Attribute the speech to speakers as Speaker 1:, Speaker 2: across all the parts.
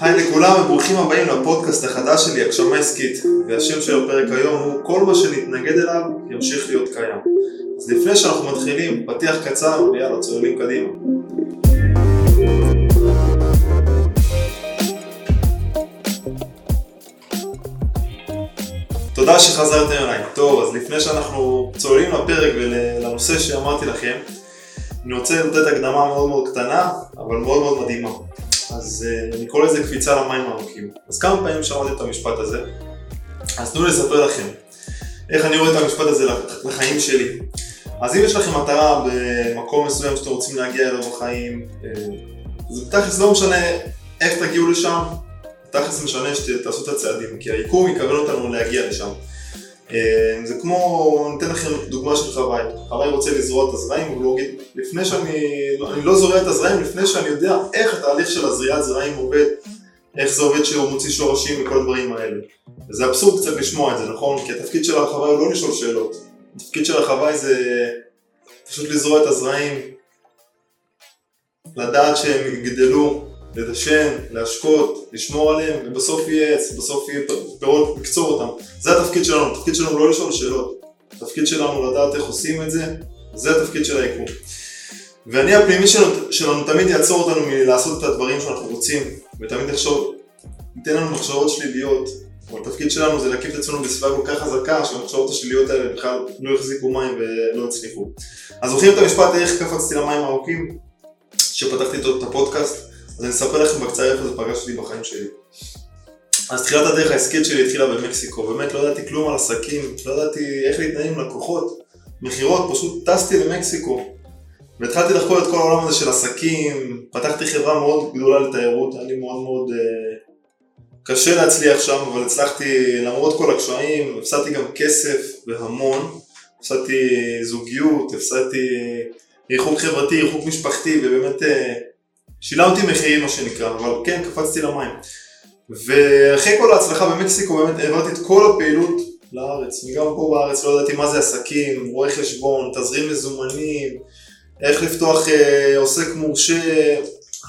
Speaker 1: היי לכולם וברוכים הבאים לפודקאסט החדש שלי, הגשמה עסקית והשם של הפרק היום הוא כל מה שנתנגד אליו ימשיך להיות קיים אז לפני שאנחנו מתחילים, פתיח קצר ויאללה צוללים קדימה תודה שחזרתם אליי. טוב, אז לפני שאנחנו צוללים לפרק ולנושא שאמרתי לכם, אני רוצה לתת הקדמה מאוד מאוד קטנה, אבל מאוד מאוד מדהימה. אז uh, אני קורא לזה קפיצה למים העמוקים. אז כמה פעמים שמעתי את המשפט הזה, אז תנו לי לספר לכם איך אני רואה את המשפט הזה לחיים שלי. אז אם יש לכם מטרה במקום מסוים שאתם רוצים להגיע אליו בחיים, אה, זה תכלס לא משנה איך תגיעו לשם, תכלס משנה שתעשו את הצעדים, כי היקום יכוון אותנו להגיע לשם. אה, זה כמו, ניתן לכם דוגמה של חוואי, חוואי רוצה לזרוע את הזרעים, הוא לא יגיד, לפני שאני, אני לא זורע את הזרעים לפני שאני יודע איך התהליך של הזריעת זרעים עובד, איך זה עובד שהוא מוציא שורשים וכל הדברים האלה. וזה אבסורד קצת לשמוע את זה, נכון? כי התפקיד של החוואי הוא לא לשאול שאלות, התפקיד של החוואי זה פשוט לזרוע את הזרעים, לדעת שהם יגדלו, לדשן, להשקות, לשמור עליהם, ובסוף יהיה עץ, בסוף יהיה פירות, לקצור אותם. זה התפקיד שלנו, התפקיד שלנו לא לשאול שאלות. התפקיד שלנו לדעת איך עושים את זה, זה התפקיד של היקום. ואני הפנימי שלנו, שלנו תמיד יעצור אותנו מלעשות את הדברים שאנחנו רוצים, ותמיד יחשוב, ייתן לנו מחשבות שליליות, אבל התפקיד שלנו זה להקיף את עצמנו בסביבה כל כך חזקה שהמחשבות השליליות האלה בכלל לא החזיקו מים ולא הצליחו. אז זוכרים את המשפט איך קפצתי למים הארוכים? שפתחתי את הפודקאסט? אז אני אספר לכם בקצרה איפה זה פגש אותי בחיים שלי. אז תחילת הדרך העסקית שלי התחילה במקסיקו, באמת לא ידעתי כלום על עסקים, לא ידעתי איך להתנהל עם לקוחות, מכירות, פשוט טסתי למקסיקו. והתחלתי לחקור את כל העולם הזה של עסקים, פתחתי חברה מאוד גדולה לתיירות, היה לי מאוד מאוד uh, קשה להצליח שם, אבל הצלחתי למרות כל הקשיים, הפסדתי גם כסף והמון, הפסדתי זוגיות, הפסדתי ריחוק חברתי, ריחוק משפחתי, ובאמת uh, שילמתי מחירים מה שנקרא, אבל כן, קפצתי למים. ואחרי כל ההצלחה במקסיקו באמת העברתי את כל הפעילות לארץ. וגם פה בארץ לא ידעתי מה זה עסקים, רואי חשבון, תזרים מזומנים, איך לפתוח אה, עוסק מורשה,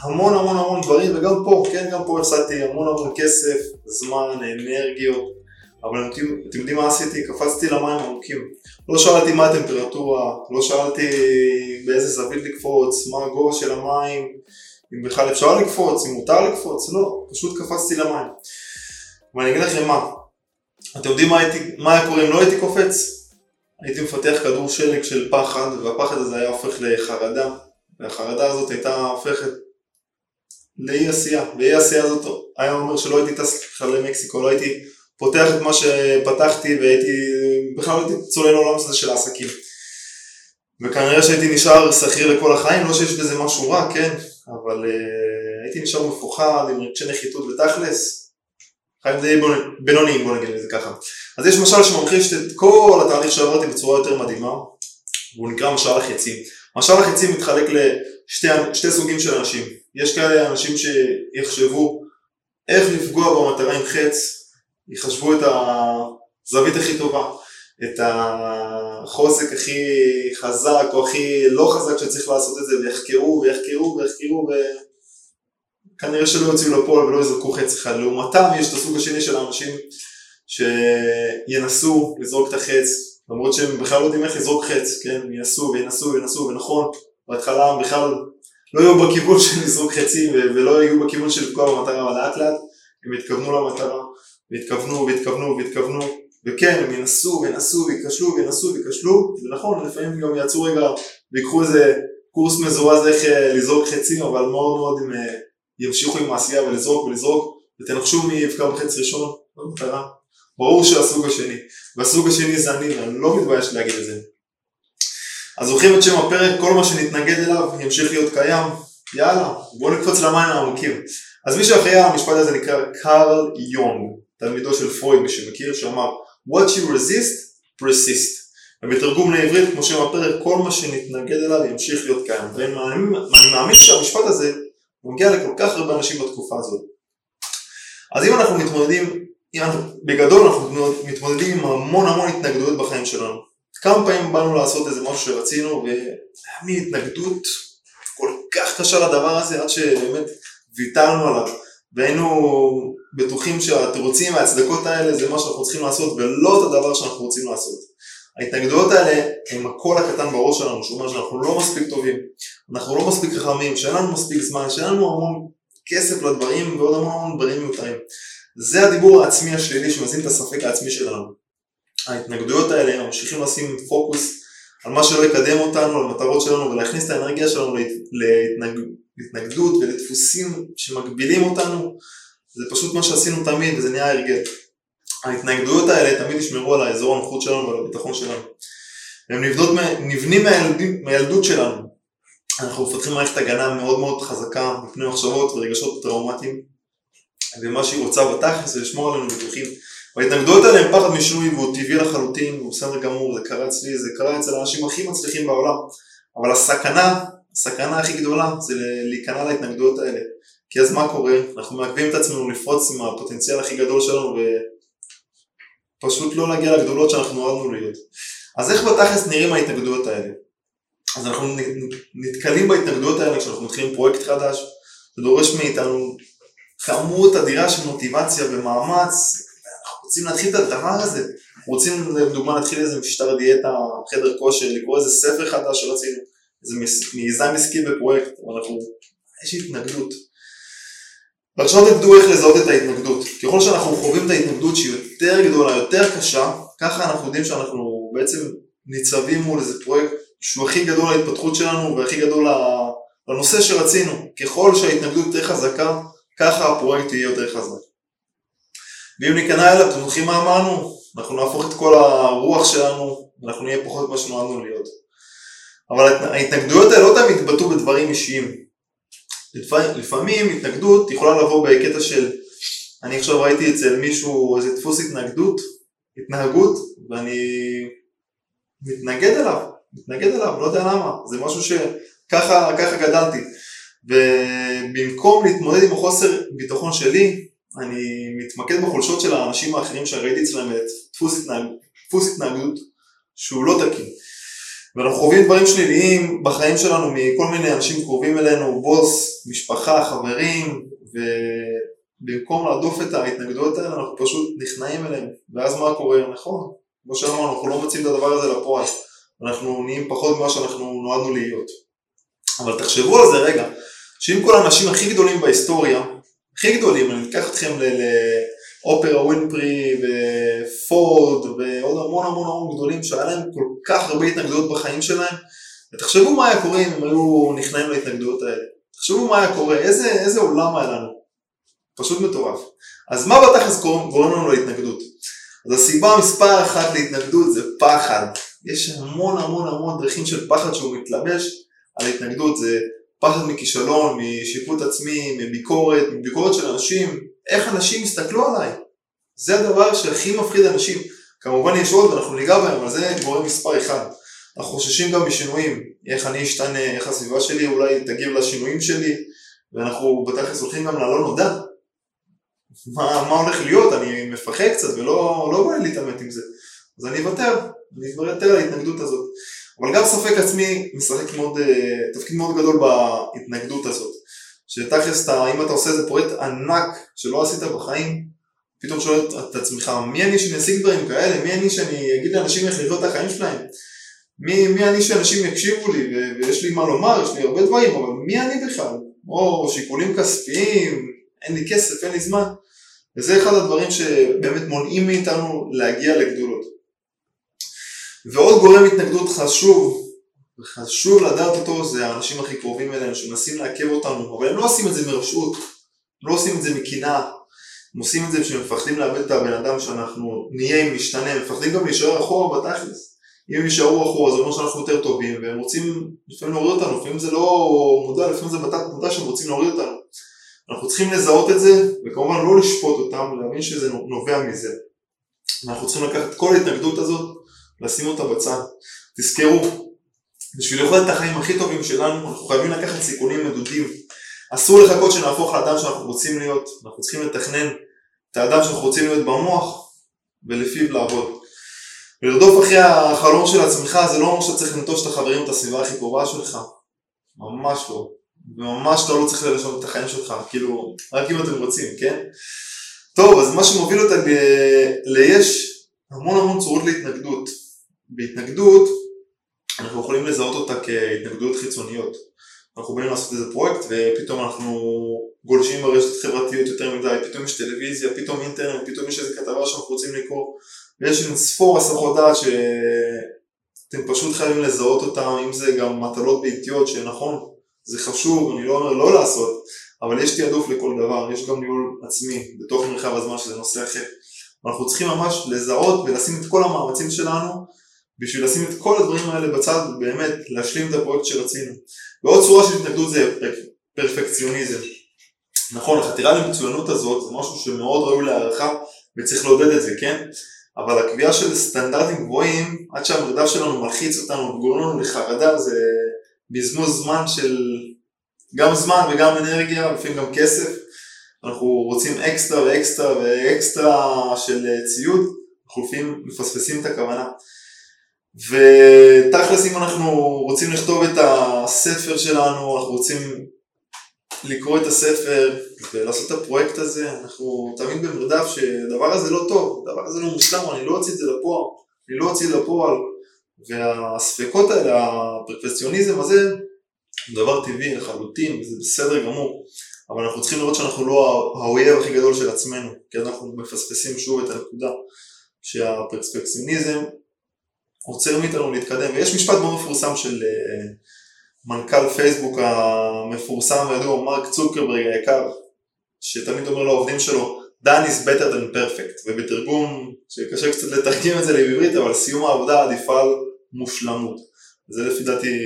Speaker 1: המון המון המון דברים, וגם פה, כן, גם פה הפסדתי המון המון כסף, זמן, אנרגיות, אבל אתם, אתם יודעים מה עשיתי? קפצתי למים עמוקים. לא שאלתי מה הטמפרטורה, לא שאלתי באיזה זווית לקפוץ, מה הגובה של המים, אם בכלל אפשר לקפוץ, אם מותר לקפוץ, לא, פשוט קפצתי למים. ואני אגיד לכם מה, אתם יודעים מה, הייתי, מה היה קורה אם לא הייתי קופץ? הייתי מפתח כדור שלג של פחד, והפחד הזה היה הופך לחרדה, והחרדה הזאת הייתה הופכת לאי עשייה, ואי עשייה הזאת היה אומר שלא הייתי טס בכלל למקסיקו, לא הייתי פותח את מה שפתחתי והייתי, בכלל לא הייתי צולל לעולם הזה של העסקים. וכנראה שהייתי נשאר שכיר לכל החיים, לא שיש בזה משהו רע, כן, אבל uh, הייתי נשאר מפוחד עם רגשי נחיתות ותכלס, חיים די בינוניים בוא נגיד את זה ככה. אז יש משל שממחיש את כל התהליך שעברתי בצורה יותר מדהימה, והוא נקרא משל החצים. משל החצים מתחלק לשתי סוגים של אנשים. יש כאלה אנשים שיחשבו איך לפגוע במטרה עם חץ, יחשבו את הזווית הכי טובה. את החוזק הכי חזק או הכי לא חזק שצריך לעשות את זה ויחקרו ויחקרו ויחקרו וכנראה שלא יוצאים לפועל ולא יזרקו חץ אחד. לעומתם יש את הסוג השני של האנשים שינסו לזרוק את החץ למרות שהם בכלל לא יודעים איך לזרוק חץ, כן? ינסו וינסו וינסו ונכון בהתחלה הם בכלל לא יהיו בכיוון של לזרוק חצים ולא יהיו בכיוון של לפגוע במטרה אבל לאט לאט הם התכוונו למטרה והתכוונו והתכוונו והתכוונו וכן, הם ינסו וינסו וייכשלו וינסו וייכשלו, ונכון, לפעמים גם יעצרו רגע ויקחו איזה קורס מזורז איך אה, לזרוק חצים, אבל מאוד מאוד הם אה, ימשיכו עם העשייה ולזרוק ולזרוק, ותנחשו מי יבקע בחץ ראשון, לא מטרה. ברור שהסוג השני, והסוג השני זה אני, ואני לא מתבייש להגיד את זה. אז זוכרים את שם הפרק, כל מה שנתנגד אליו ימשיך להיות קיים, יאללה, בואו נקפוץ למים העמוקים. אז מי שאחראי המשפט הזה נקרא קארל יונג, תלמידו של פרויד, מי שמכיר, שאמר What you resist, persist. ובתרגום לעברית, כמו שם הפרק, כל מה שנתנגד אליו ימשיך להיות קיים. ואני מאמין, מאמין שהמשפט הזה מגיע לכל כך הרבה אנשים בתקופה הזאת. אז אם אנחנו מתמודדים, אם אנחנו, בגדול אנחנו מתמודדים עם המון המון התנגדויות בחיים שלנו. כמה פעמים באנו לעשות איזה משהו שרצינו והיה מין התנגדות כל כך קשה לדבר הזה עד שבאמת ויתרנו עליו. והיינו בטוחים שהתירוצים וההצדקות האלה זה מה שאנחנו צריכים לעשות ולא את הדבר שאנחנו רוצים לעשות. ההתנגדויות האלה הם הקול הקטן בראש שלנו, שאומר שאנחנו לא מספיק טובים, אנחנו לא מספיק חכמים, שאין לנו מספיק זמן, שאין לנו המון כסף לדברים ועוד המון המון דברים מיותרים. זה הדיבור העצמי השלילי שמזין את הספק העצמי שלנו. ההתנגדויות האלה ממשיכים לשים פוקוס על מה שלא יקדם אותנו, על מטרות שלנו ולהכניס את האנרגיה שלנו להתנג... להתנגדות ולדפוסים שמגבילים אותנו, זה פשוט מה שעשינו תמיד וזה נהיה הרגל. ההתנגדויות האלה תמיד ישמרו על האזור הנוחות שלנו ועל הביטחון שלנו. הם נבנות, נבנים מהילדות, מהילדות שלנו. אנחנו מפתחים מערכת הגנה מאוד מאוד חזקה מפני מחשבות ורגשות טראומטיים ומה שהיא רוצה בתכלס זה לשמור עלינו בטוחים. וההתנגדויות האלה הם פחד משינוי והוא טבעי לחלוטין, הוא בסדר גמור, זה קרה אצלי, זה קרה אצל האנשים הכי מצליחים בעולם. אבל הסכנה, הסכנה הכי גדולה זה להיכנע להתנגדויות האלה. כי אז מה קורה? אנחנו מעכבים את עצמנו לפרוץ עם הפוטנציאל הכי גדול שלנו ופשוט לא להגיע לגדולות שאנחנו נועדנו להיות. אז איך בתכלס נראים ההתנגדויות האלה? אז אנחנו נתקלים בהתנגדויות האלה כשאנחנו מתחילים פרויקט חדש, זה דורש מאיתנו כמות אדירה של מוטיבציה ומאמץ, אנחנו רוצים להתחיל את הדבר הזה, רוצים לדוגמה להתחיל איזה משטר דיאטה, חדר כושר, לקרוא איזה ספר חדש שרצינו, איזה מיזם עסקי בפרויקט, אבל אנחנו, יש התנגדות. ועכשיו תדעו איך לזהות את ההתנגדות. ככל שאנחנו חווים את ההתנגדות שהיא יותר גדולה, יותר קשה, ככה אנחנו יודעים שאנחנו בעצם ניצבים מול איזה פרויקט שהוא הכי גדול להתפתחות שלנו והכי גדול לנושא שרצינו. ככל שההתנגדות יותר חזקה, ככה הפרויקט יהיה יותר חזק. ואם ניכנע אליו, אתם זוכרים מה אמרנו? אנחנו נהפוך את כל הרוח שלנו, אנחנו נהיה פחות מה שנועדנו להיות. אבל ההתנגדויות האלה לא תמיד יתבטאו בדברים אישיים. לפעמים התנגדות יכולה לבוא בקטע של אני עכשיו ראיתי אצל מישהו איזה דפוס התנגדות, התנהגות, ואני מתנגד אליו, מתנגד אליו, לא יודע למה, זה משהו שככה גדלתי. ובמקום להתמודד עם החוסר ביטחון שלי, אני מתמקד בחולשות של האנשים האחרים שראיתי אצלם את דפוס, התנהג, דפוס התנהגות שהוא לא תקין. ואנחנו חווים דברים שליליים בחיים שלנו מכל מיני אנשים קרובים אלינו, בוס, משפחה, חברים, ובמקום להדוף את ההתנגדויות האלה אנחנו פשוט נכנעים אליהם, ואז מה קורה? נכון, כמו שאמרנו, אנחנו לא מוצאים את הדבר הזה לפועל, אנחנו נהיים פחות ממה שאנחנו נועדנו להיות. אבל תחשבו על זה רגע, שאם כל האנשים הכי גדולים בהיסטוריה, הכי גדולים, אני אקח אתכם לאופרה ווינפרי ופורד ועוד המון המון המון גדולים שהיה להם כל כך הרבה התנגדויות בחיים שלהם, ותחשבו מה היה קורה אם הם היו נכנעים להתנגדויות האלה. תחשבו מה היה קורה, איזה, איזה עולם היה לנו. פשוט מטורף. אז מה בתכלס גורם לנו להתנגדות? אז הסיבה מספר אחת להתנגדות זה פחד. יש המון המון המון דרכים של פחד שהוא מתלבש על התנגדות, זה פחד מכישלון, משיפוט עצמי, מביקורת, מביקורת של אנשים, איך אנשים יסתכלו עליי. זה הדבר שהכי מפחיד אנשים. כמובן יש עוד ואנחנו ניגע בהם, אבל זה גורם מספר אחד. אנחנו חוששים גם משינויים, איך אני אשתנה, איך הסביבה שלי אולי תגיב לשינויים שלי, ואנחנו בתכלס הולכים גם ללא נודע. מה, מה הולך להיות, אני מפחד קצת ולא לא בא לי להתעמת עם זה. אז אני אוותר, אני אוותר על ההתנגדות הזאת. אבל גם ספק עצמי משחק מאוד, אה, תפקיד מאוד גדול בהתנגדות הזאת. שתכלס, אם אתה עושה איזה פרויקט ענק שלא עשית בחיים, פתאום שואל את עצמך, מי אני שאני אשיג דברים כאלה? מי אני שאני אגיד לאנשים איך לחיות את החיים שלהם? מי, מי אני שאנשים יקשיבו לי ויש לי מה לומר, יש לי הרבה דברים, אבל מי אני בכלל? או שיקולים כספיים, אין לי כסף, אין לי זמן. וזה אחד הדברים שבאמת מונעים מאיתנו להגיע לגדולות. ועוד גורם התנגדות חשוב, וחשוב לדעת אותו, זה האנשים הכי קרובים אלינו שמנסים לעכב אותנו, אבל הם לא עושים את זה מרשעות, הם לא עושים את זה מקנאה, הם עושים את זה כשהם מפחדים לאבד את הבן אדם שאנחנו נהיה עם משתנה, הם מפחדים גם להישאר אחורה בתכלס. אם הם יישארו אחורה זה אומר שאנחנו יותר טובים, והם רוצים לפעמים להוריד אותנו, לפעמים זה לא מודע, לפעמים זה בתת מודע שהם רוצים להוריד אותנו. אנחנו צריכים לזהות את זה, וכמובן לא לשפוט אותם, להבין שזה נובע מזה. אנחנו צריכים לקחת כל ההתנגדות הזאת לשים אותה בצד. תזכרו, בשביל לאכול את החיים הכי טובים שלנו, אנחנו חייבים לקחת סיכונים מדודים. אסור לחכות שנהפוך לאדם שאנחנו רוצים להיות, אנחנו צריכים לתכנן את האדם שאנחנו רוצים להיות במוח ולפיו לעבוד. לרדוף אחרי החלום של עצמך זה לא אומר שאתה צריך לנטוש את החברים ואת הסביבה הכי קרובה שלך, ממש לא. וממש אתה לא צריך לשנות את החיים שלך, כאילו, רק אם אתם רוצים, כן? טוב, אז מה שמוביל אותה ליש המון המון צורות להתנגדות. בהתנגדות, אנחנו יכולים לזהות אותה כהתנגדויות חיצוניות. אנחנו באים לעשות איזה פרויקט ופתאום אנחנו גולשים ברשת חברתיות יותר מדי, פתאום יש טלוויזיה, פתאום אינטרנט, פתאום יש איזה כתבה שאנחנו רוצים לקרוא ויש אין ספור הסחות דעת שאתם פשוט חייבים לזהות אותם, אם זה גם מטלות ביתיות שנכון, זה חשוב, אני לא אומר לא לעשות, אבל יש תעדוף לכל דבר, יש גם ניהול עצמי בתוך מרחב הזמן שזה נושא אחר. אנחנו צריכים ממש לזהות ולשים את כל המאמצים שלנו בשביל לשים את כל הדברים האלה בצד, באמת להשלים את הפרויקט שרצינו. ועוד צורה של התנגדות זה פרפקציוניזם. נכון, החתירה למצוינות הזאת זה משהו שמאוד ראוי להערכה וצריך לעודד את זה, כן? אבל הקביעה של סטנדרטים גבוהים, עד שהמרדף שלנו מלחיץ אותנו וגורם לנו לחרדה, זה בזמוז זמן של גם זמן וגם אנרגיה, לפעמים גם כסף. אנחנו רוצים אקסטרה ואקסטרה ואקסטרה של ציוד, אנחנו לפעמים מפספסים את הכוונה. ותכלס אם אנחנו רוצים לכתוב את הספר שלנו, אנחנו רוצים לקרוא את הספר ולעשות את הפרויקט הזה, אנחנו תמיד במרדף שהדבר הזה לא טוב, הדבר הזה לא מושלם, אני לא אוציא את זה לפועל, אני לא אוציא לפועל, והספקות האלה, הפרפקציוניזם הזה, הוא דבר טבעי לחלוטין, וזה בסדר גמור, אבל אנחנו צריכים לראות שאנחנו לא האויב הכי גדול של עצמנו, כי אנחנו מפספסים שוב את הנקודה, שהפרספקציוניזם עוצר מאיתנו להתקדם, ויש משפט מאוד מפורסם של אה, מנכ"ל פייסבוק המפורסם וידוע, מרק צוקרברג היקר, שתמיד אומר לעובדים שלו, done is better than perfect, ובתרגום שקשה קצת לתרגם את זה לעברית, אבל סיום העבודה עדיפה על מושלמות. זה לפי דעתי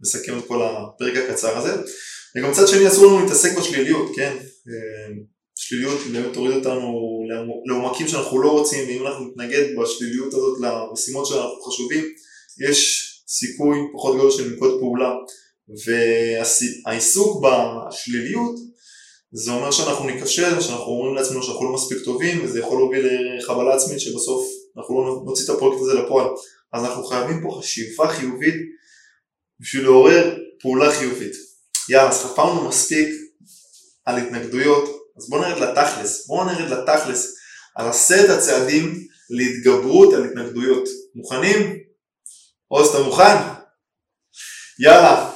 Speaker 1: מסכם את כל הפרק הקצר הזה. וגם מצד שני אסור לנו להתעסק בשליליות, כן? שליליות באמת תוריד אותנו לעומקים שאנחנו לא רוצים, ואם אנחנו נתנגד בשליליות הזאת למשימות שאנחנו חשובים, יש סיכוי פחות גדול של לנקוט פעולה. והעיסוק בשליליות זה אומר שאנחנו ניכשל, שאנחנו אומרים לעצמנו שאנחנו לא מספיק טובים וזה יכול להוביל לחבלה עצמית שבסוף אנחנו לא נוציא את הפרויקט הזה לפועל. אז אנחנו חייבים פה חשיבה חיובית בשביל לעורר פעולה חיובית. יאללה, אז חפרנו מספיק על התנגדויות, אז בואו נרד לתכלס, בואו נרד לתכלס על עשרת הצעדים להתגברות על התנגדויות. מוכנים? עוז, אתה מוכן? יאללה,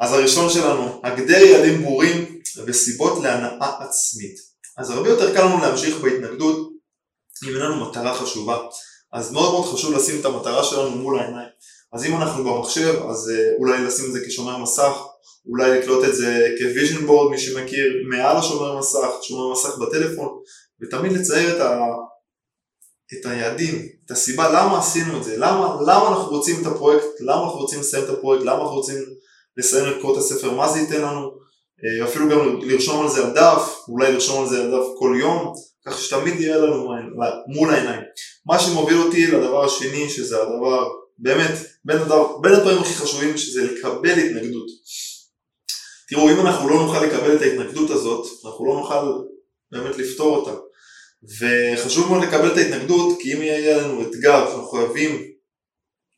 Speaker 1: אז הראשון שלנו, הגדר יעדים ברורים וסיבות להנאה עצמית. אז הרבה יותר קל לנו להמשיך בהתנגדות אם אין לנו מטרה חשובה. אז מאוד מאוד חשוב לשים את המטרה שלנו מול העיניים. אז אם אנחנו במחשב, אז אה, אולי לשים את זה כשומר מסך, אולי לקלוט את זה כוויז'ן בורד, מי שמכיר, מעל השומר מסך, שומר מסך בטלפון, ותמיד לצייר את, ה... את היעדים, את הסיבה למה עשינו את זה, למה, למה אנחנו רוצים את הפרויקט, למה אנחנו רוצים לסיים את הפרויקט, למה אנחנו רוצים לסיים לקרוא את הספר, מה זה ייתן לנו, אה, אפילו גם לרשום על זה על דף, אולי לרשום על זה על דף כל יום, כך שתמיד יהיה לנו מול העיניים. מה שמוביל אותי לדבר השני, שזה הדבר, באמת, בין, בין הדברים הכי חשובים, שזה לקבל התנגדות. תראו, אם אנחנו לא נוכל לקבל את ההתנגדות הזאת, אנחנו לא נוכל באמת לפתור אותה. וחשוב מאוד לקבל את ההתנגדות, כי אם יהיה לנו אתגר אנחנו חייבים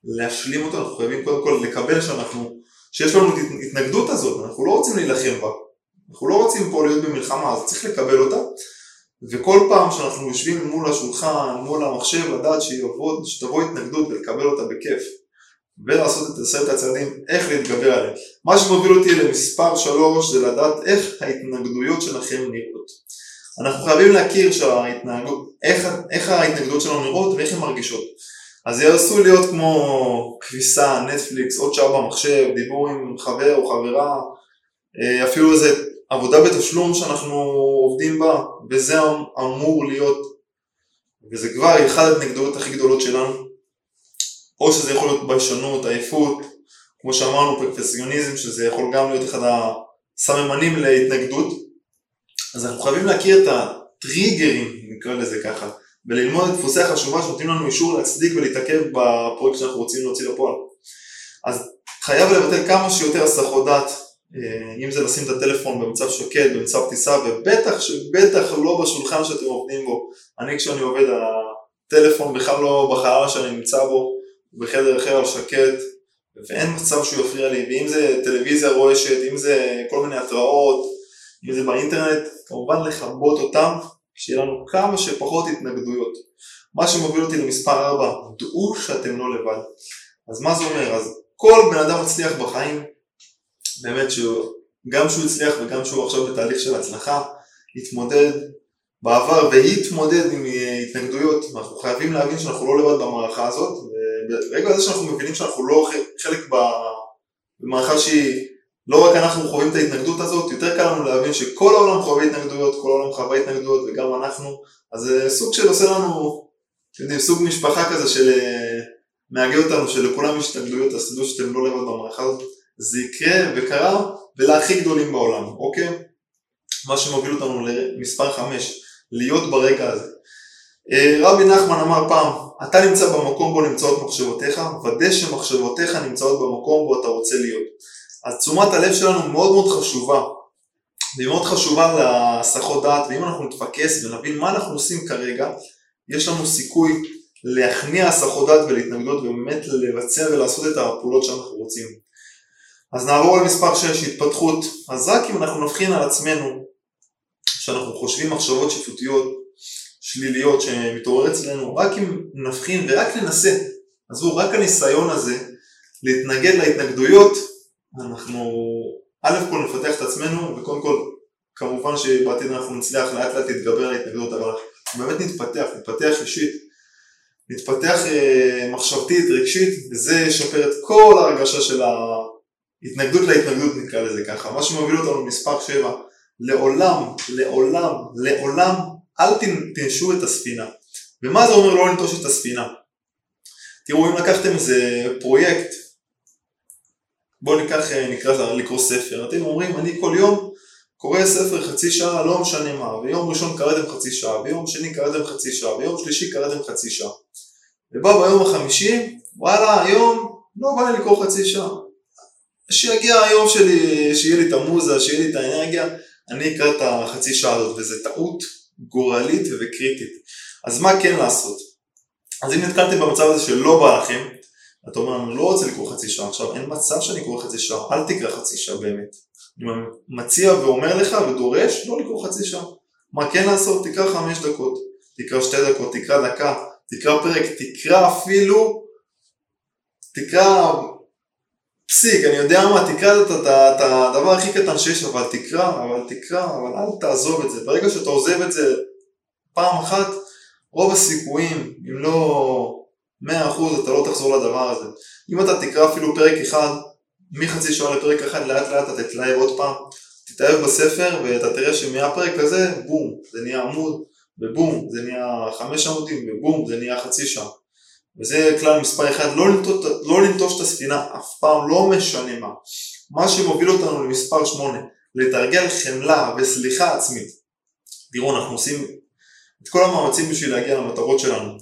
Speaker 1: להשלים אותו, אנחנו חייבים קודם כל לקבל שאנחנו, שיש לנו את ההתנגדות הזאת, אנחנו לא רוצים להילחם בה, אנחנו לא רוצים פה להיות במלחמה, אז צריך לקבל אותה, וכל פעם שאנחנו יושבים מול השולחן, מול המחשב, לדעת שתבוא התנגדות ולקבל אותה בכיף. ולעשות את עשרת הצעדים איך להתגבר עליהם. מה שמוביל אותי למספר שלוש זה לדעת איך ההתנגדויות שלכם נראות. אנחנו חייבים להכיר שההתנגדות, איך, איך ההתנגדויות שלנו נראות ואיך הן מרגישות. אז זה עשוי להיות כמו כביסה, נטפליקס, עוד שעה במחשב, דיבור עם חבר או חברה, אה, אפילו איזה עבודה בתשלום שאנחנו עובדים בה, וזה אמור להיות, וזה כבר אחת ההתנגדויות הכי גדולות שלנו. או שזה יכול להיות ביישנות, עייפות, כמו שאמרנו פרפסיוניזם, שזה יכול גם להיות אחד הסממנים להתנגדות, אז אנחנו חייבים להכיר את הטריגרים, נקרא לזה ככה, וללמוד את דפוסי החשובה שנותנים לנו אישור להצדיק ולהתעכב בפרויקט שאנחנו רוצים להוציא לפועל. אז חייב לבטל כמה שיותר הסחות דעת, אה, אם זה לשים את הטלפון במצב שקט, במצב טיסה, ובטח שבטח לא בשולחן שאתם עובדים בו. אני כשאני עובד, הטלפון בכלל לא בחלל שאני נמצא בו, בחדר אחר על שקט, ואין מצב שהוא יפריע לי, ואם זה טלוויזיה רועשת, אם זה כל מיני התראות, אם זה באינטרנט, כמובן לכבות אותם, שיהיה לנו כמה שפחות התנגדויות. מה שמוביל אותי למספר 4, דעו שאתם לא לבד. אז מה זה אומר? אז כל בן אדם מצליח בחיים, באמת שגם שהוא הצליח וגם שהוא עכשיו בתהליך של הצלחה, התמודד בעבר והתמודד עם התנגדויות, אנחנו חייבים להבין שאנחנו לא לבד במערכה הזאת, וברגע הזה שאנחנו מבינים שאנחנו לא חלק במערכה שהיא, לא רק אנחנו חווים את ההתנגדות הזאת, יותר קל לנו להבין שכל העולם חווה התנגדויות, כל העולם חווה התנגדויות וגם אנחנו, אז זה סוג של עושה לנו, אתם יודעים, סוג משפחה כזה של מאגד אותנו שלכולם יש התנגדויות, אז תדעו שאתם לא לבד במערכה הזאת, זה יקרה וקרה ולהכי גדולים בעולם, אוקיי? מה שמוביל אותנו למספר 5, להיות ברגע הזה. אה, רבי נחמן אמר פעם, אתה נמצא במקום בו נמצאות מחשבותיך, ודא שמחשבותיך נמצאות במקום בו אתה רוצה להיות. אז תשומת הלב שלנו מאוד מאוד חשובה, והיא מאוד חשובה להסחות דעת, ואם אנחנו נתפקס ונבין מה אנחנו עושים כרגע, יש לנו סיכוי להכניע הסחות דעת ולהתנגדות ובאמת לבצע ולעשות את הפעולות שאנחנו רוצים. אז נעבור למספר 6, התפתחות. אז רק אם אנחנו נבחין על עצמנו שאנחנו חושבים מחשבות שיפוטיות שליליות שמתעורר אצלנו, רק אם נבחין ורק ננסה, עזבו, רק הניסיון הזה להתנגד להתנגדויות, אנחנו א' כל נפתח את עצמנו וקודם כל כמובן שבעתיד אנחנו נצליח לאט לאט להתגבר על ההתנגדות אבל אנחנו באמת נתפתח, נתפתח אישית, נתפתח אה, מחשבתית, רגשית וזה ישפר את כל ההרגשה של ההתנגדות להתנגדות נקרא לזה ככה, מה שמוביל אותנו למספר 7 לעולם, לעולם, לעולם אל תנטשו את הספינה. ומה זה אומר לא לנטוש את הספינה? תראו, אם לקחתם איזה פרויקט, בואו ניקח, אה, נקרא לקרוא ספר, אתם אומרים, אני כל יום קורא ספר חצי שעה, לא משנה מה, ויום ראשון קראתם חצי שעה, ויום שני קראתם חצי שעה, ויום שלישי קראתם חצי שעה. ובא ביום החמישי, וואלה, היום לא בא לי לקרוא חצי שעה. שיגיע היום שלי, שיהיה לי את המוזה, שיהיה לי את האנרגיה, אני אקרא את החצי שעה הזאת, וזו טעות גורלית וקריטית. אז מה כן לעשות? אז אם נתקלתם במצב הזה שלא בא לכם, אתה אומר, אני לא רוצה לקרוא חצי שעה עכשיו, אין מצב שאני אקרוא חצי שעה, אל תקרא חצי שעה באמת. אני מציע ואומר לך ודורש לא לקרוא חצי שעה. מה כן לעשות? תקרא חמש דקות, תקרא שתי דקות, תקרא דקה, תקרא פרק, תקרא אפילו, תקרא פסיק, אני יודע מה, תקרא את הדבר הכי קטן שיש, אבל תקרא, אבל תקרא, אבל אל תעזוב את זה. ברגע שאתה עוזב את זה פעם אחת, רוב הסיכויים, אם לא 100% אתה לא תחזור לדבר הזה. אם אתה תקרא אפילו פרק אחד, מחצי שעה לפרק אחד, לאט לאט אתה תתלהב עוד פעם, תתאהב בספר ואתה תראה שמהפרק הזה, בום, זה נהיה עמוד, ובום, זה נהיה חמש עמודים, ובום, זה נהיה חצי שעה. וזה כלל מספר אחד, לא לנטוש, לא לנטוש את הספינה אף פעם, לא משנה מה. מה שמוביל אותנו למספר 8, לתרגל חמלה וסליחה עצמית. תראו, אנחנו עושים את כל המאמצים בשביל להגיע למטרות שלנו.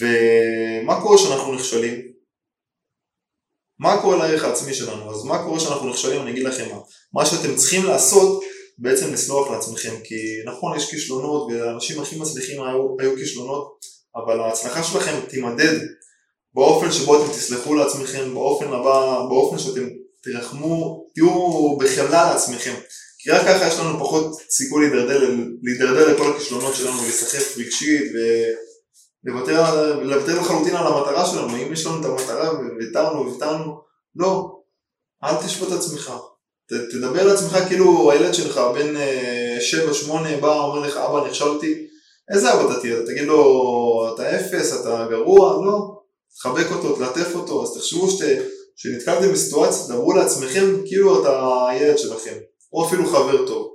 Speaker 1: ומה קורה כשאנחנו נכשלים? מה קורה לערך העצמי שלנו? אז מה קורה כשאנחנו נכשלים? אני אגיד לכם מה. מה שאתם צריכים לעשות, בעצם לסלוח לעצמכם. כי נכון, יש כישלונות, והאנשים הכי מצליחים היו, היו כישלונות, אבל ההצלחה שלכם תימדד באופן שבו אתם תסלחו לעצמכם, באופן הבא, באופן שאתם תרחמו, תהיו בחמלה לעצמכם. כי רק ככה יש לנו פחות סיכוי להידרדר, להידרדר לכל הכישלונות שלנו ולהיסחף רגשית ולוותר לחלוטין על המטרה שלנו. אם יש לנו את המטרה וויתרנו וויתרנו, לא, אל תשפוט את עצמך. ת, תדבר לעצמך כאילו הילד שלך בן 7-8 אה, בא אומר לך אבא נכשלתי איזה אבא אתה תהיה? תגיד לו, אתה אפס, אתה גרוע? לא. תחבק אותו, תלטף אותו, אז תחשבו שנתקלתם בסיטואציה, דברו לעצמכם כאילו אתה הילד שלכם, או אפילו חבר טוב.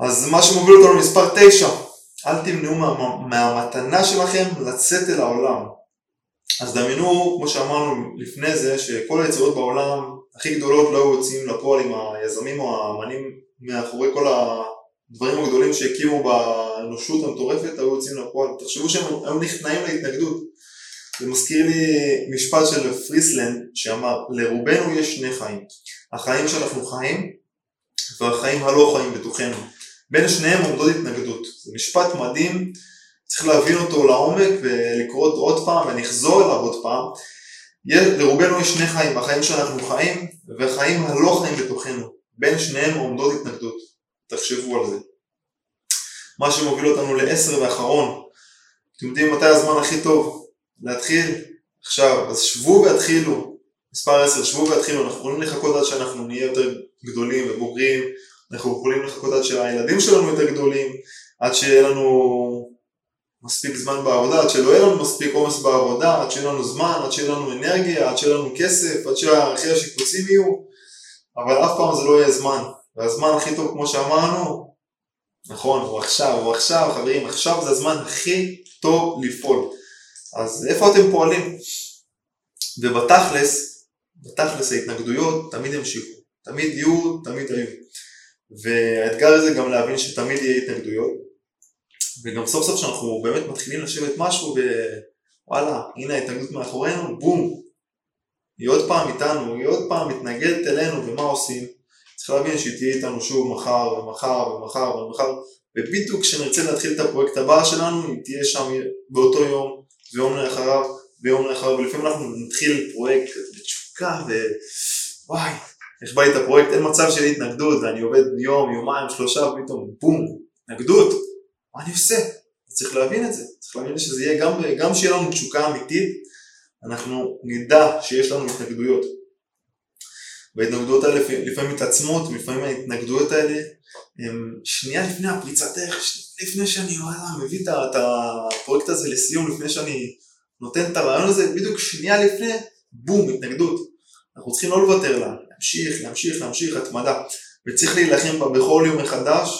Speaker 1: אז מה שמוביל אותנו למספר 9, אל תמנעו מה, מהמתנה שלכם לצאת אל העולם. אז דמיינו, כמו שאמרנו לפני זה, שכל היצירות בעולם הכי גדולות לא היו יוצאים לפועל עם היזמים או האמנים מאחורי כל ה... הדברים הגדולים שהקימו באנושות המטורפת היו יוצאים לפועל. תחשבו שהם היו נכנעים להתנגדות. זה מזכיר לי משפט של פריסלנד שאמר לרובנו יש שני חיים. החיים שאנחנו חיים והחיים הלא חיים בתוכנו. בין שניהם עומדות התנגדות. זה משפט מדהים, צריך להבין אותו לעומק ולקרוא אותו עוד פעם ונחזור אליו עוד פעם. לרובנו יש שני חיים, החיים שאנחנו חיים והחיים הלא חיים בתוכנו. בין שניהם עומדות התנגדות. תחשבו על זה. מה שמוביל אותנו לעשר ואחרון. אתם יודעים מתי הזמן הכי טוב להתחיל? עכשיו. אז שבו והתחילו. מספר עשר, שבו והתחילו. אנחנו יכולים לחכות עד שאנחנו נהיה יותר גדולים ובוגרים. אנחנו יכולים לחכות עד שהילדים שלנו יותר גדולים. עד שיהיה לנו מספיק זמן בעבודה, עד שלא יהיה לנו מספיק עומס בעבודה, עד שיהיה לנו זמן, עד שיהיה לנו אנרגיה, עד שיהיה לנו כסף, עד שערכי השיפוצים יהיו, אבל אף פעם זה לא יהיה זמן. והזמן הכי טוב כמו שאמרנו, נכון, הוא עכשיו, הוא עכשיו, חברים, עכשיו זה הזמן הכי טוב לפעול. אז איפה אתם פועלים? ובתכלס, בתכלס ההתנגדויות תמיד המשיכו, תמיד יהיו, תמיד היו. והאתגר הזה גם להבין שתמיד יהיה התנגדויות, וגם סוף סוף שאנחנו באמת מתחילים לשבת משהו ווואלה, הנה ההתנגדות מאחורינו, בום, היא עוד פעם איתנו, היא עוד פעם מתנגדת אלינו, ומה עושים? צריך להבין שהיא תהיה איתנו שוב מחר ומחר ומחר ומחר, ובדיוק כשנרצה להתחיל את הפרויקט הבא שלנו, היא תהיה שם באותו יום, ויום לאחריו, ויום לאחריו, ולפעמים אנחנו נתחיל פרויקט בתשוקה, ווואי, איך בא לי את הפרויקט, אין מצב של התנגדות, ואני עובד יום, יומיים, שלושה, ופתאום בום, התנגדות, מה אני עושה? צריך להבין את זה, צריך להבין שזה יהיה גם, גם שיהיה לנו תשוקה אמיתית, אנחנו נדע שיש לנו התנגדויות. וההתנגדויות האלה לפעמים מתעצמות, לפעמים ההתנגדויות האלה הם שנייה לפני הפריצת דרך, לפני שאני וואלה, מביא את הפרויקט הזה לסיום, לפני שאני נותן את הרעיון הזה, בדיוק שנייה לפני, בום, התנגדות. אנחנו צריכים לא לוותר לה, להמשיך, להמשיך, להמשיך, התמדה. וצריך להילחם בה בכל יום מחדש,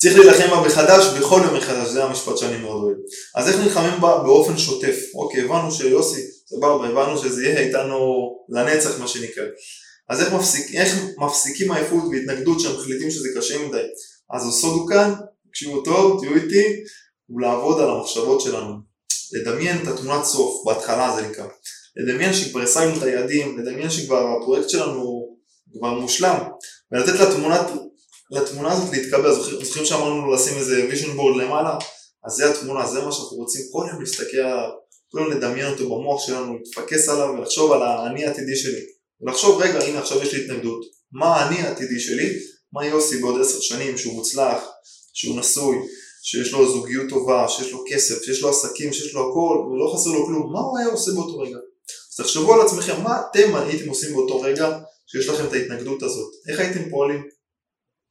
Speaker 1: צריך להילחם בה מחדש בכל יום מחדש, זה המשפט שאני מאוד אוהב. אז איך נלחמים בה באופן שוטף? אוקיי, הבנו שיוסי, סבבה, הבנו שזה יהיה איתנו לנצח מה שנקרא. אז איך, מפסיק, איך מפסיקים עייפות והתנגדות שמחליטים שזה קשה מדי? אז הסוד הוא כאן, תקשיבו טוב, תהיו איתי, הוא לעבוד על המחשבות שלנו. לדמיין את התמונת סוף, בהתחלה זה נקרא. לדמיין שכבר השגנו את היעדים, לדמיין שכבר הפרויקט שלנו כבר מושלם, ולתת לתמונת לתמונה הזאת להתקבל, זוכרים שאמרנו לשים איזה vision board למעלה? אז זה התמונה, זה מה שאנחנו רוצים כל יום להסתכל יום לדמיין אותו במוח שלנו, להתפקס עליו ולחשוב על האני העתידי שלי. ולחשוב רגע הנה עכשיו יש לי התנגדות, מה האני העתידי שלי, מה יוסי בעוד עשר שנים שהוא מוצלח, שהוא נשוי, שיש לו זוגיות טובה, שיש לו כסף, שיש לו עסקים, שיש לו הכל, ולא חסר לו כלום, מה הוא היה עושה באותו רגע? אז תחשבו על עצמכם, מה אתם הייתם עושים באותו רגע שיש לכם את ההתנגדות הזאת? איך הייתם פועלים?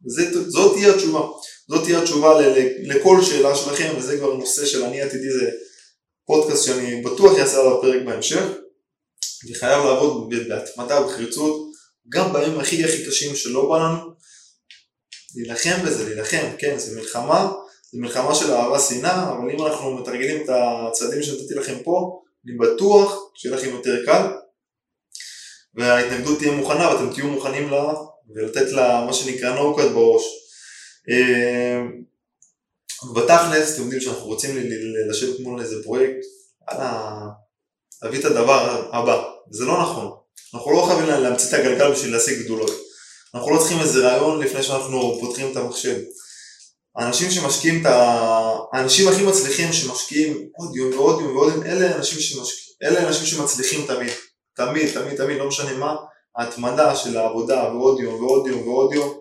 Speaker 1: זאת, זאת תהיה התשובה, זאת תהיה התשובה ל, ל, לכל שאלה שלכם וזה כבר נושא של אני עתידי זה פודקאסט שאני בטוח אעשה עליו פרק בהמשך אני חייב לעבוד בהתמדה ובחריצות גם בימים הכי הכי קשים שלא בא לנו להילחם בזה, להילחם, כן, זה מלחמה, זה מלחמה של אהבה שנאה, אבל אם אנחנו מתרגלים את הצעדים שנתתי לכם פה, אני בטוח שיהיה לכם יותר קל וההתנגדות תהיה מוכנה ואתם תהיו מוכנים לה ולתת לה מה שנקרא נוקד בראש. בתכלס, אתם יודעים שאנחנו רוצים לשבת מול איזה פרויקט, יאללה, להביא את הדבר הבא, זה לא נכון. אנחנו לא חייבים להמציא את הגלגל בשביל להשיג גדולות. אנחנו לא צריכים איזה רעיון לפני שאנחנו פותחים את המחשב. האנשים שמשקיעים את ה... האנשים הכי מצליחים שמשקיעים עוד יום ועוד יום ועוד יום, אלה אנשים, שמשק... אלה אנשים שמצליחים תמיד. תמיד, תמיד, תמיד, לא משנה מה, ההתמדה של העבודה ועוד יום ועוד יום ועוד יום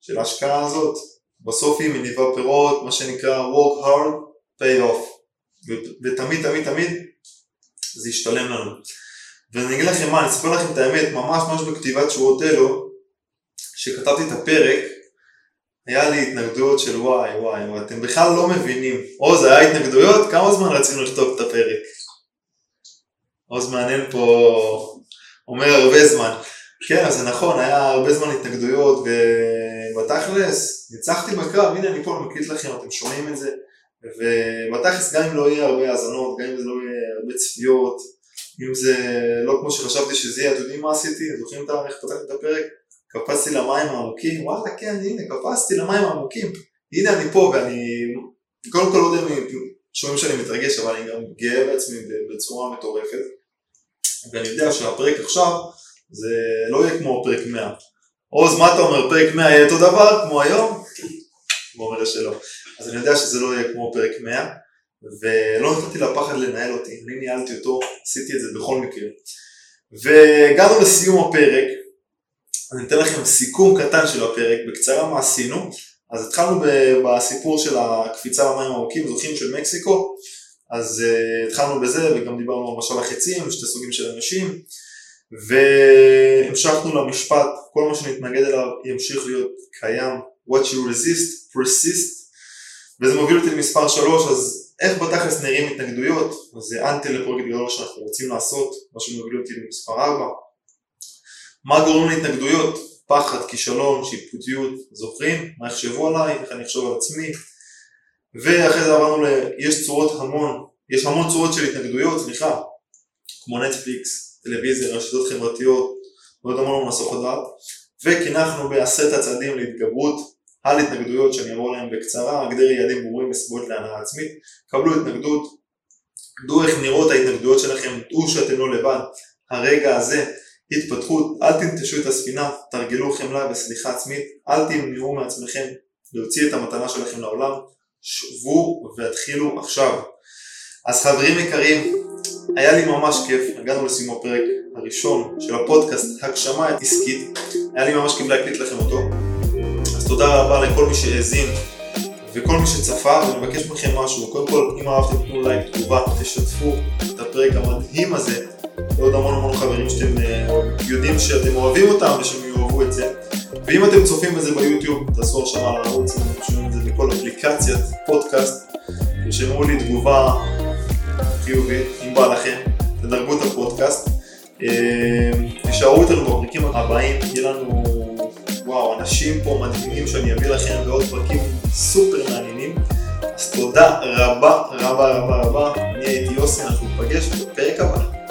Speaker 1: של ההשקעה הזאת, בסוף היא מניבה פירות, מה שנקרא work hard, pay off. ותמיד תמיד תמיד זה ישתלם לנו. ואני אגיד לכם מה, אני אספר לכם את האמת, ממש ממש בכתיבת שורות אלו, שכתבתי את הפרק, היה לי התנגדויות של וואי וואי וואי, אתם בכלל לא מבינים. עוז, היה התנגדויות? כמה זמן רצינו לכתוב את הפרק? עוז מעניין פה, אומר הרבה זמן. כן, זה נכון, היה הרבה זמן התנגדויות, ובתכלס, ניצחתי בקרב, הנה אני פה מקליט לכם, אתם שומעים את זה, ובתכלס גם אם לא יהיה הרבה האזנות, גם אם זה לא יהיה הרבה צפיות, אם זה לא כמו שחשבתי שזה יהיה, אתם יודעים מה עשיתי? זוכרים את איך פתחתי את הפרק? קפצתי למים העמוקים, וואלה כן, הנה, קפצתי למים העמוקים, הנה אני פה ואני, קודם כל לא יודע אם שומעים שאני מתרגש, אבל אני גם גאה בעצמי בצורה מטורפת, ואני יודע שהפרק עכשיו זה לא יהיה כמו פרק 100. עוז, מה אתה אומר, פרק 100 יהיה אותו דבר כמו היום? הוא אומר שלא. אז אני יודע שזה לא יהיה כמו פרק 100, ולא נתתי לפחד לנהל אותי, אני ניהלתי אותו, עשיתי את זה בכל מקרה. והגענו לסיום הפרק, אני אתן לכם סיכום קטן של הפרק, בקצרה מה עשינו. אז התחלנו בסיפור של הקפיצה למים העמוקים, זוכים של מקסיקו, אז uh, התחלנו בזה וגם דיברנו על משל החצים, שתי סוגים של אנשים, והמשכנו למשפט, כל מה שנתנגד אליו ימשיך להיות קיים, what you resist, persist, וזה מוביל אותי למספר 3, אז איך בתכלס נראים התנגדויות, אז זה אנטי לפרויקט גדול שאנחנו רוצים לעשות, מה שמוביל אותי למספר 4. מה גורם להתנגדויות? פחד, כישלון, שיפוטיות, זוכרים? מה יחשבו עליי, איך אני אחשוב על עצמי, ואחרי זה עברנו ל... יש צורות המון, יש המון צורות של התנגדויות, סליחה, כמו נטפליקס, טלוויזיה, רשתות חברתיות, ועוד המון המון מסוכות דעת, וקינחנו בעשרת הצעדים להתגברות על התנגדויות שאני אעבור עליהן בקצרה, הגדר יעדים ברורים וסיבות להנאה עצמית, קבלו התנגדות, דעו איך נראות ההתנגדויות שלכם, דעו שאתם לא לבד, הרגע הזה, התפתחות, אל תנטשו את הספינה, תרגלו חמלה וסליחה עצמית, אל תמנעו מעצמכם להוציא את המתנה שלכם לעולם, שבו והתחילו עכשיו. אז חברים יקרים, היה לי ממש כיף, הגענו לסיום הפרק הראשון של הפודקאסט הגשמה עסקית, היה לי ממש כיף להקליט לכם אותו. תודה רבה לכל מי שהאזין וכל מי שצפה, ואני מבקש מכם משהו, קודם כל אם אהבתם תנו לייק, תגובה, תשתפו את הפרק המדהים הזה. לעוד המון המון חברים שאתם אה, יודעים שאתם אוהבים אותם ושהם יאהבו את זה. ואם אתם צופים בזה ביוטיוב, תעשו הרשמה על הערוץ, אתם שומעים את זה בכל אפליקציית פודקאסט, תרשמו לי תגובה חיובית, אם בא לכם, תדרגו את הפודקאסט, אה, תישארו איתנו בפרקים הבאים, יהיה לנו וואו, אנשים פה מדהימים שאני אביא לכם בעוד פרקים סופר מעניינים. אז תודה רבה רבה רבה רבה, אני הייתי יוסי, אנחנו נפגש בפרק הבא.